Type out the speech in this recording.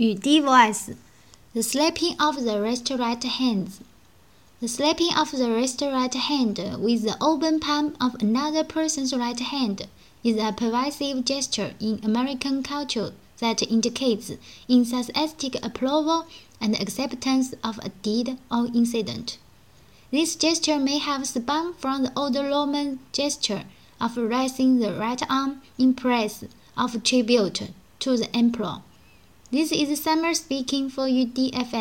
语滴 voice. The slapping of the wrist right hands. The slapping of the wrist right hand with the open palm of another person's right hand is a pervasive gesture in American culture that indicates enthusiastic approval and acceptance of a deed or incident. This gesture may have spun from the old Roman gesture of raising the right arm in praise of tribute to the emperor. This is Summer speaking for Yudi FM.